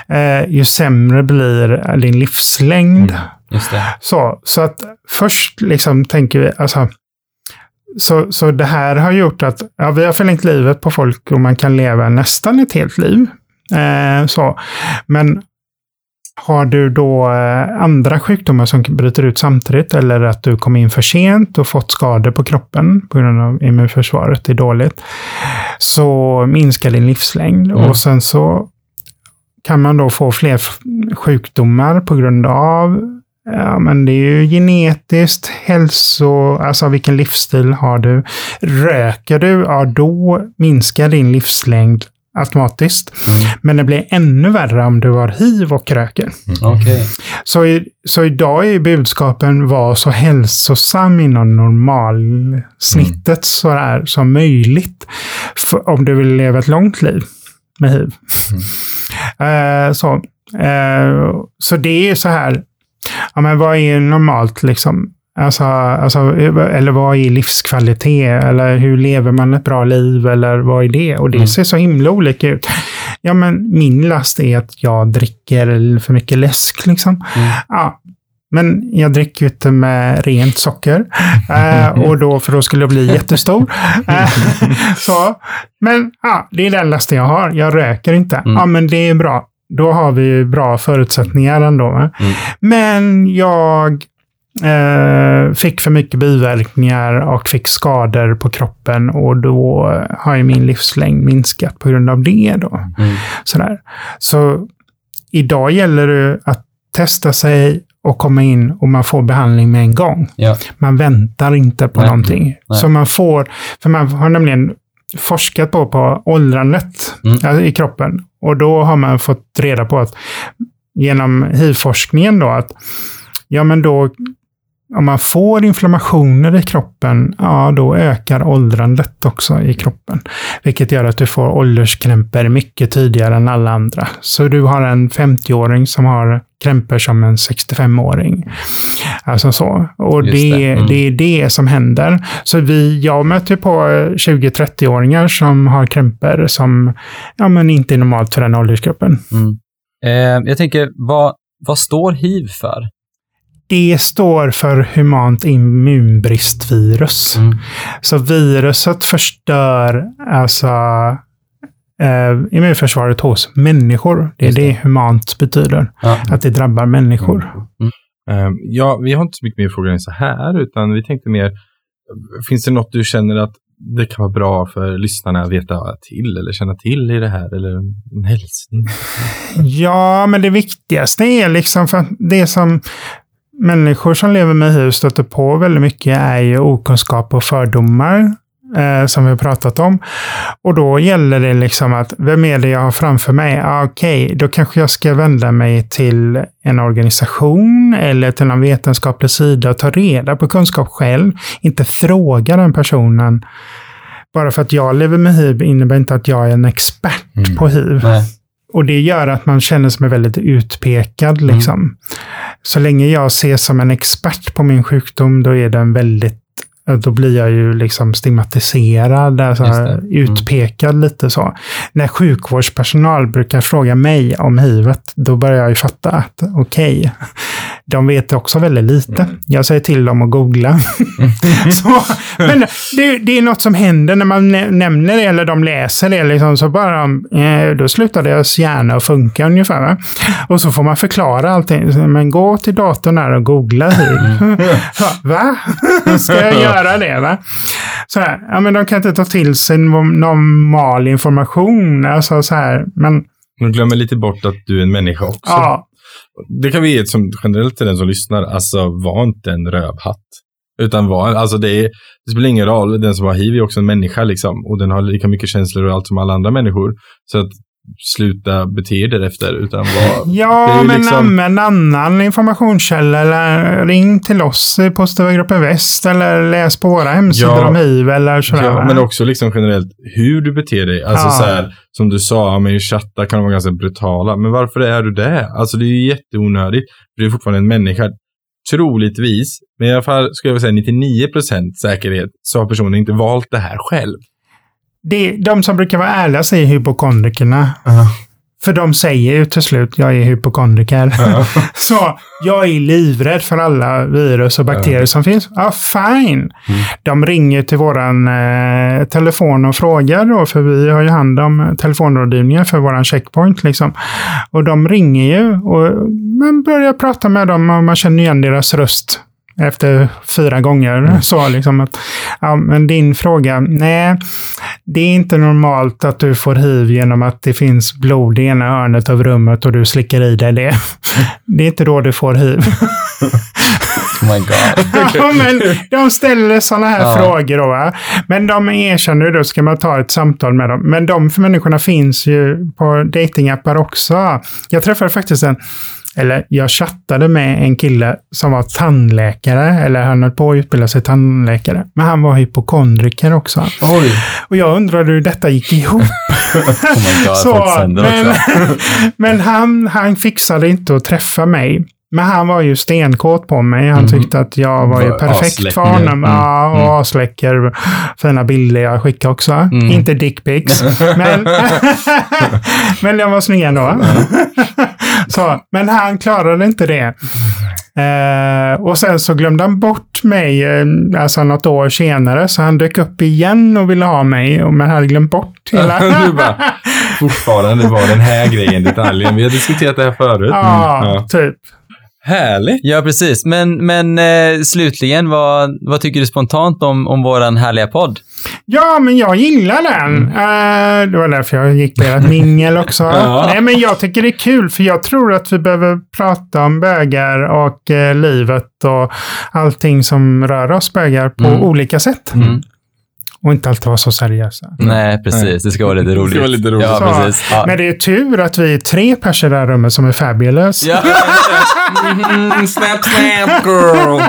eh, ju sämre blir din livslängd. Just det. Så, så att först liksom tänker vi, alltså, så, så det här har gjort att ja, vi har förlängt livet på folk och man kan leva nästan ett helt liv. Eh, så. Men har du då eh, andra sjukdomar som bryter ut samtidigt eller att du kom in för sent och fått skador på kroppen på grund av immunförsvaret är dåligt, så minskar din livslängd. Mm. Och sen så kan man då få fler sjukdomar på grund av Ja, men det är ju genetiskt, hälso, alltså vilken livsstil har du? Röker du, ja då minskar din livslängd automatiskt. Men det blir ännu värre om du har hiv och röker. Okej. Så, i, så idag är budskapen var så hälsosam inom normalsnittet så där, som möjligt. För, om du vill leva ett långt liv med hiv. Eh, så, eh, så det är så här, ja, men vad är normalt liksom? Alltså, alltså, eller vad är livskvalitet? Eller hur lever man ett bra liv? Eller vad är det? Och det Mm. ser så himla olika ut. Ja, men min last är att jag dricker för mycket läsk. Liksom. Mm. Ja, men jag dricker ju inte med rent socker. [LAUGHS] Eh, och då, för då skulle jag bli jättestor. [LAUGHS] Eh, så, men ja, det är den lasten jag har. Jag röker inte. Mm. Ja, men det är bra. då har vi bra förutsättningar ändå. Mm. Men jag eh, fick för mycket biverkningar och fick skador på kroppen och då har ju min livslängd minskat på grund av det. Då. Mm. Sådär. Så idag gäller det att testa sig och komma in och man får behandling med en gång. Ja. Man väntar inte på Nej. någonting. Nej. Så man får, för man har nämligen forskat på, på åldrandet Mm. alltså, i kroppen. Och då har man fått reda på att genom HIV-forskningen då att ja men då om man får inflammationer i kroppen, ja då ökar åldrandet också i kroppen. Vilket gör att du får ålderskrämpor mycket tidigare än alla andra. Så du har en 50-åring som har krämpor som en 65-åring. Alltså så. Och det, det. det. Mm. är det som händer. Så vi, jag möter på eh, 20-30-åringar som har krämpor som ja, men inte är normalt för den åldersgruppen. Mm. Eh, jag tänker, vad, vad står hiv för? Det står för humant immunbristvirus. Mm. Så viruset förstör alltså eh, immunförsvaret hos människor. Det är det. det humant betyder. Ja. Att det drabbar människor. Eh, ja, vi har inte så mycket mer frågor än så här, utan vi tänkte mer, finns det något du känner att det kan vara bra för lyssnarna att veta till eller känna till i det här, eller en hälsning? Ja, men det viktigaste är liksom för att det som människor som lever med HIV stöter på väldigt mycket är ju okunskap och fördomar. Eh, som vi har pratat om. Och då gäller det liksom att, vem är det jag har framför mig? Ah, Okej, då kanske jag ska vända mig till en organisation eller till en vetenskaplig sida och ta reda på kunskap själv. Inte fråga den personen. Bara för att jag lever med HIV innebär inte att jag är en expert Mm. på HIV. Nej. Och det gör att man känner sig väldigt utpekad. Liksom. Så länge jag ses som en expert på min sjukdom, då är den väldigt då blir jag ju liksom stigmatiserad, alltså. Mm. utpekad lite så. När sjukvårdspersonal brukar fråga mig om hivet, då börjar jag ju fatta att okej, de vet också väldigt lite. Mm. Jag säger till dem att googla. [LAUGHS] så, men det, det är något som händer när man nä- nämner det eller de läser det. Liksom, så bara, eh, då slutar deras hjärna att funka ungefär. Va? Och så får man förklara allting. Men gå till datorn här och googla hiv. [LAUGHS] Ja, Va? Ska jag göra det? Va? Så här, ja, men de kan inte ta till sig no- normal information. Alltså, så här, men Man glömmer lite bort att du är en människa också. ja, det kan vi ge som generellt till den som lyssnar, alltså var inte en rövhatt. Utan var, alltså det, är, det spelar ingen roll, den som har hiv är också en människa liksom. Och den har lika mycket känslor och allt som alla andra människor. Så att sluta bete er därefter, utan var... [LAUGHS] Det Ja, men liksom- använd annan informationskälla eller ring till oss i Positiva gruppen Väst eller läs på våra hemsidor Ja. om hiv eller sådär. Ja, men också liksom generellt hur du beter dig. Alltså Ja. så här, som du sa, men i chattar kan de vara ganska brutala. Men varför är du det? Alltså det är ju jätteonödigt. För du är fortfarande en människa. Troligtvis, men i alla fall skulle jag säga 99% säkerhet, så har personen inte valt det här själv. Det, de som brukar vara ärliga säger hypokondrikerna. För de säger ju till slut, jag är hypokondriker. [LAUGHS] Så jag är livrädd för alla virus och bakterier som finns. Ja, fine. De ringer till våran eh, telefon och frågar då, för vi har ju hand om telefonrådgivningen för våran checkpoint. Liksom. Och de ringer ju och man börjar prata med dem och man känner igen deras röst efter fyra gånger. Så liksom att, ja, men din fråga, nej, det är inte normalt att du får hiv genom att det finns blod i ena hörnet av rummet och du slickar i dig det. [LAUGHS] Det är inte då du får hiv. [LAUGHS] Oh my god. [LAUGHS] Ja, men de ställer sådana här Ja. frågor då. Va? Men de erkänner ju då, ska man ta ett samtal med dem. Men de människorna finns ju på datingappar också. Jag träffade faktiskt en, eller jag chattade med en kille som var tandläkare, eller han höll på att utbilda sig tandläkare. Men han var hypokondriker också. Oj. Och jag undrade hur detta gick ihop. [LAUGHS] Oh god, Så, men [LAUGHS] men han, han fixade inte att träffa mig. Men han var ju stenkåt på mig. Han Mhm. tyckte att jag var ju perfekt asläcker. för honom. Mm, Ja, och mm. asläcker. Fina bilder jag skickade också. Mm. Inte dickpics. [LAUGHS] men, men de var snygga ändå. Så, men han klarade inte det. Eh, och sen så glömde han bort mig, eh, alltså något år senare, så han dök upp igen och ville ha mig, och- men hade glömt bort hela... [LAUGHS] du bara, fortfarande var den här grejen detaljen. Vi har diskuterat det här förut. ja, Ja. typ. Härligt. Ja, precis. Men, men eh, slutligen, vad, vad tycker du spontant om, om våran härliga podd? Ja, men jag gillar den. Eh, det var därför jag gick på ert mingel också. [LAUGHS] Ja. Nej, men jag tycker det är kul, för jag tror att vi behöver prata om bögar och eh, livet och allting som rör oss bögar på Mm. olika sätt. Mm. Och inte alltid vara så seriösa. Nej, precis. Det ska vara lite [LAUGHS] Det ska roligt. vara lite roligt. Ja, Så, precis. Ja. Men det är tur att vi är tre personer i det här rummet som är fabulous. Ja. [LAUGHS] Mm, snap, snap girl.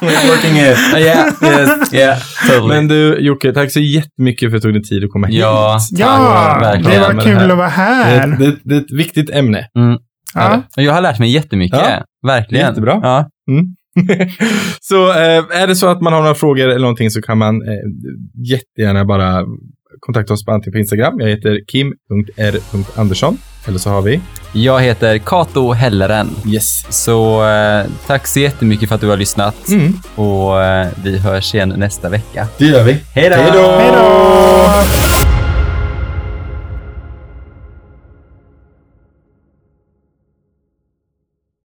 We're [LAUGHS] working it. Yeah, yes, yeah, totally. Men du Jocke, tack så jättemycket för att du tog dig tid att komma hit. ja, Ja, verkligen. det var kul det här. att vara Det, här. är- det, är- det är ett viktigt ämne. Mm. Ja. Jag har lärt mig jättemycket. Ja. Verkligen. Jättebra. Ja. [LAUGHS] så eh, är det så att man har några frågor eller någonting så kan man eh, jättegärna bara kontakta oss på antingen på Instagram. Jag heter kim.r.andersson. Eller så har vi... Jag heter Kato Helleren. Yes. Så eh, tack så jättemycket för att du har lyssnat. Mm. Och eh, vi hörs igen nästa vecka. Det gör vi. Hej då! Hej då! Hej då!